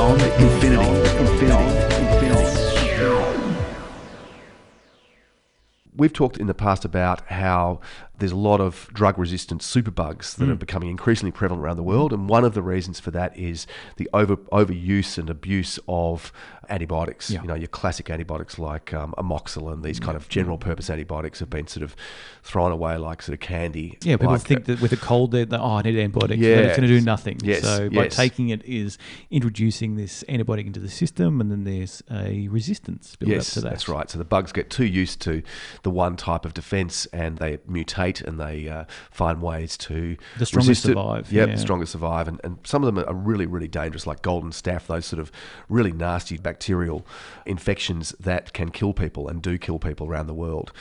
Beyond Infinity. We've talked in the past about how there's a lot of drug resistant superbugs that are becoming increasingly prevalent around the world. And one of the reasons for that is the over overuse and abuse of antibiotics. Yeah. You know, your classic antibiotics like um, amoxicillin, these kind of general purpose antibiotics have been sort of thrown away like sort of candy. Yeah, people like, think that with a cold, they're, oh, I need antibiotics. but Yeah. it's going to do nothing. Yes, So by yes. taking it is introducing this antibiotic into the system, and then there's a resistance built Yes, up to that. that's right. So the bugs get too used to the one type of defense, and they mutate and they uh, find ways to The strongest survive, Yep, yeah. the strongest survive, and, and some of them are really, really dangerous, like golden staph. Those sort of really nasty bacterial infections that can kill people and do kill people around the world.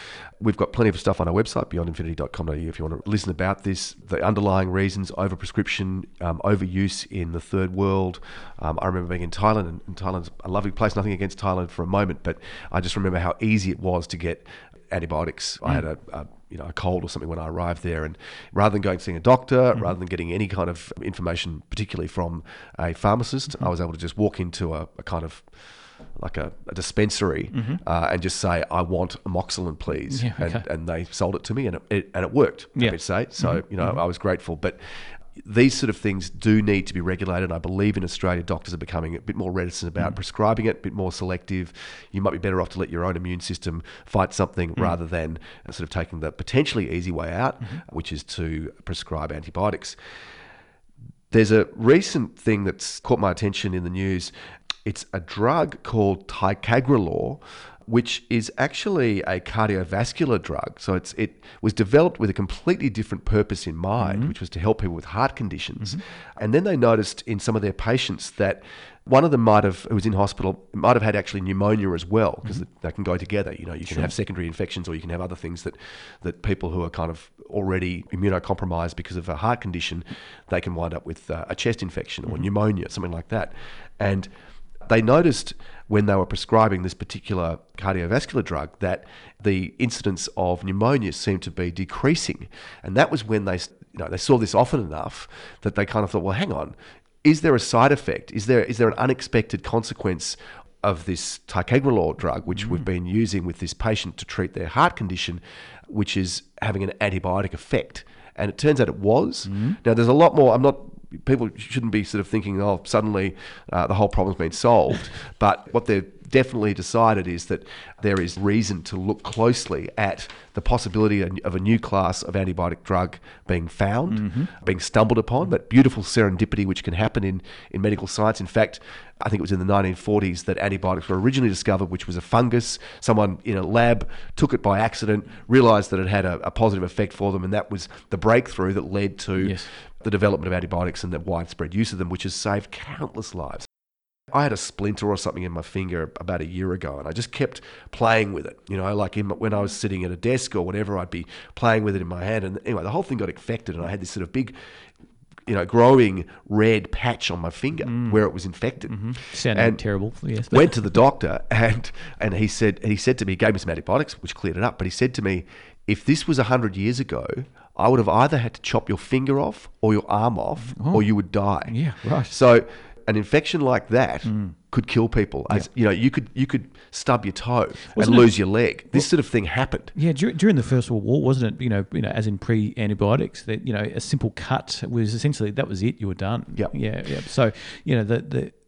We've got plenty of stuff on our website, beyondinfinity.com.au, if you want to listen about this, the underlying reasons, overprescription, um, overuse in the third world. Um, I remember being in Thailand, and, and Thailand's a lovely place. Nothing against Thailand for a moment, but I just remember how easy it was to get antibiotics. I had mm. a, a you know a cold or something when I arrived there, and rather than going to seeing a doctor, mm-hmm. rather than getting any kind of information, particularly from a pharmacist, mm-hmm. I was able to just walk into a, a kind of like a, a dispensary mm-hmm. uh, and just say, "I want amoxicillin, please," Yeah, and, okay. and they sold it to me, and it, it and it worked. Yeah. Happy to say. So you know, I was grateful, but. These sort of things do need to be regulated. I believe in Australia, doctors are becoming a bit more reticent about mm. prescribing it, a bit more selective. You might be better off to let your own immune system fight something mm. rather than sort of taking the potentially easy way out, mm-hmm. which is to prescribe antibiotics. There's a recent thing that's caught my attention in the news. It's a drug called ticagrelor, which is actually a cardiovascular drug. So it's it was developed with a completely different purpose in mind, mm-hmm. which was to help people with heart conditions. Mm-hmm. And then they noticed in some of their patients that one of them might have who was in hospital might have had actually pneumonia as well because mm-hmm. they can go together. You know, you can have secondary infections or you can have other things that that people who are kind of already immunocompromised because of a heart condition, they can wind up with uh, a chest infection or pneumonia, something like that. And they noticed when they were prescribing this particular cardiovascular drug that the incidence of pneumonia seemed to be decreasing, and that was when they you know they saw this often enough that they kind of thought, well, hang on, is there a side effect? Is there is there an unexpected consequence of this ticagrelor drug, which we've mm. been using with this patient to treat their heart condition, which is having an antibiotic effect? And it turns out it was. Mm. Now, there's a lot more. I'm not people shouldn't be sort of thinking, oh, suddenly uh, the whole problem's been solved. but what they've definitely decided is that there is reason to look closely at the possibility of a new class of antibiotic drug being found, being stumbled upon, but beautiful serendipity which can happen in, in medical science. In fact, I think it was in the 1940s that antibiotics were originally discovered, which was a fungus. Someone in a lab took it by accident, realized that it had a, a positive effect for them, and that was the breakthrough that led to Yes. The development of antibiotics and the widespread use of them, which has saved countless lives. I had a splinter or something in my finger about a year ago, and I just kept playing with it. You know, like in, when I was sitting at a desk or whatever, I'd be playing with it in my hand. And anyway, the whole thing got infected, and I had this sort of big, you know, growing red patch on my finger mm. where it was infected. Mm-hmm. Sounding And terrible. Yes. went to the doctor and and he said he said to me, he gave me some antibiotics, which cleared it up. But he said to me, if this was hundred years ago, I would have either had to chop your finger off or your arm off, or you would die. Oh. Yeah, right. Mm. So an infection like that could kill people. As you know, you could you could stub your toe Wasn't and it- lose your leg. This sort of thing happened. Yeah, dur- during the First World War, wasn't it? You know, you know, as in pre-antibiotics, that you know, a simple cut was essentially that was it. You were done. Yep. Yeah, yeah. So you know, the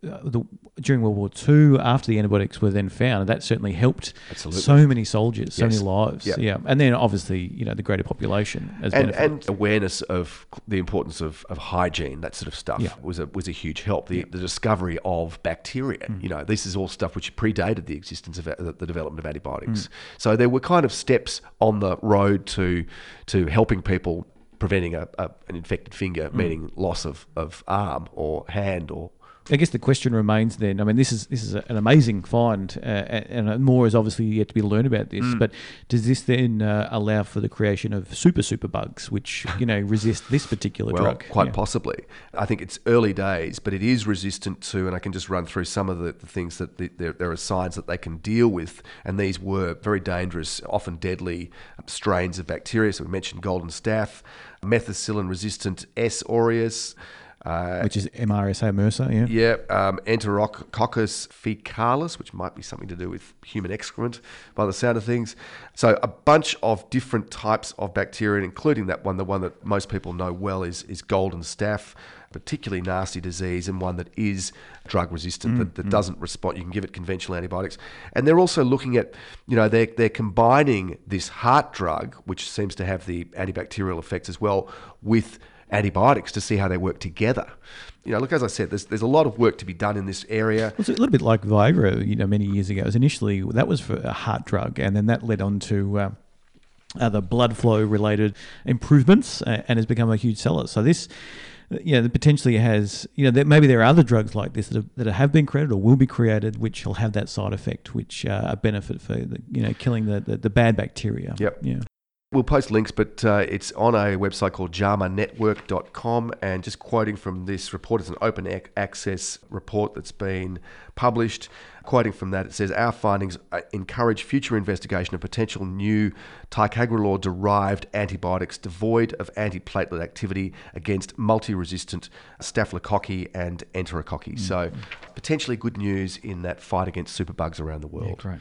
the, uh, the during World War Two, after the antibiotics were then found, that certainly helped Absolutely. so many soldiers, so Yes. many lives. Yep. Yeah, and then obviously, you know, the greater population as and, and awareness of the importance of, of hygiene, that sort of stuff, Yeah. was a was a huge help. The, the discovery of bacteria, Mm. you know, this is all stuff which predated the existence of the, the development of antibiotics. Mm. So there were kind of steps on the road to to helping people preventing a, a an infected finger, Mm. meaning loss of, of arm or hand or I guess the question remains then. I mean, this is this is an amazing find, uh, and more is obviously yet to be learned about this. Mm. But does this then uh, allow for the creation of super super bugs, which you know resist this particular Well, drug? quite Yeah. possibly. I think it's early days, but it is resistant to, and I can just run through some of the, the things that the, there, there are signs that they can deal with, and these were very dangerous, often deadly strains of bacteria. So we mentioned golden staph, methicillin resistant S. aureus. Uh, which is MRSA MRSA. Yeah. yeah, um, Enterococcus faecalis, which might be something to do with human excrement by the sound of things. So a bunch of different types of bacteria, including that one, the one that most people know well is, is golden staph, particularly nasty disease and one that is drug resistant, that, that doesn't respond. You can give it conventional antibiotics. And they're also looking at, you know, they're, they're combining this heart drug, which seems to have the antibacterial effects as well, with antibiotics to see how they work together. You know, look, as I said, there's, there's a lot of work to be done in this area. It's a little bit like Viagra, you know, many years ago. It was initially that was for a heart drug, and then that led on to uh, other blood flow related improvements, uh, and has become a huge seller. So this, you know, potentially has, you know, there, maybe there are other drugs like this that have, that have been created or will be created, which will have that side effect, which uh, a benefit for the, you know, killing the, the, the bad bacteria. Yep. Yeah. We'll post links, but uh, it's on a website called jamanetwork.com. And just quoting from this report, it's an open ac- access report that's been published. Quoting from that, it says Our findings uh, encourage future investigation of potential new ticagrelor derived antibiotics devoid of antiplatelet activity against multi resistant staphylococci and enterococci. So, potentially good news in that fight against superbugs around the Yeah, world. great.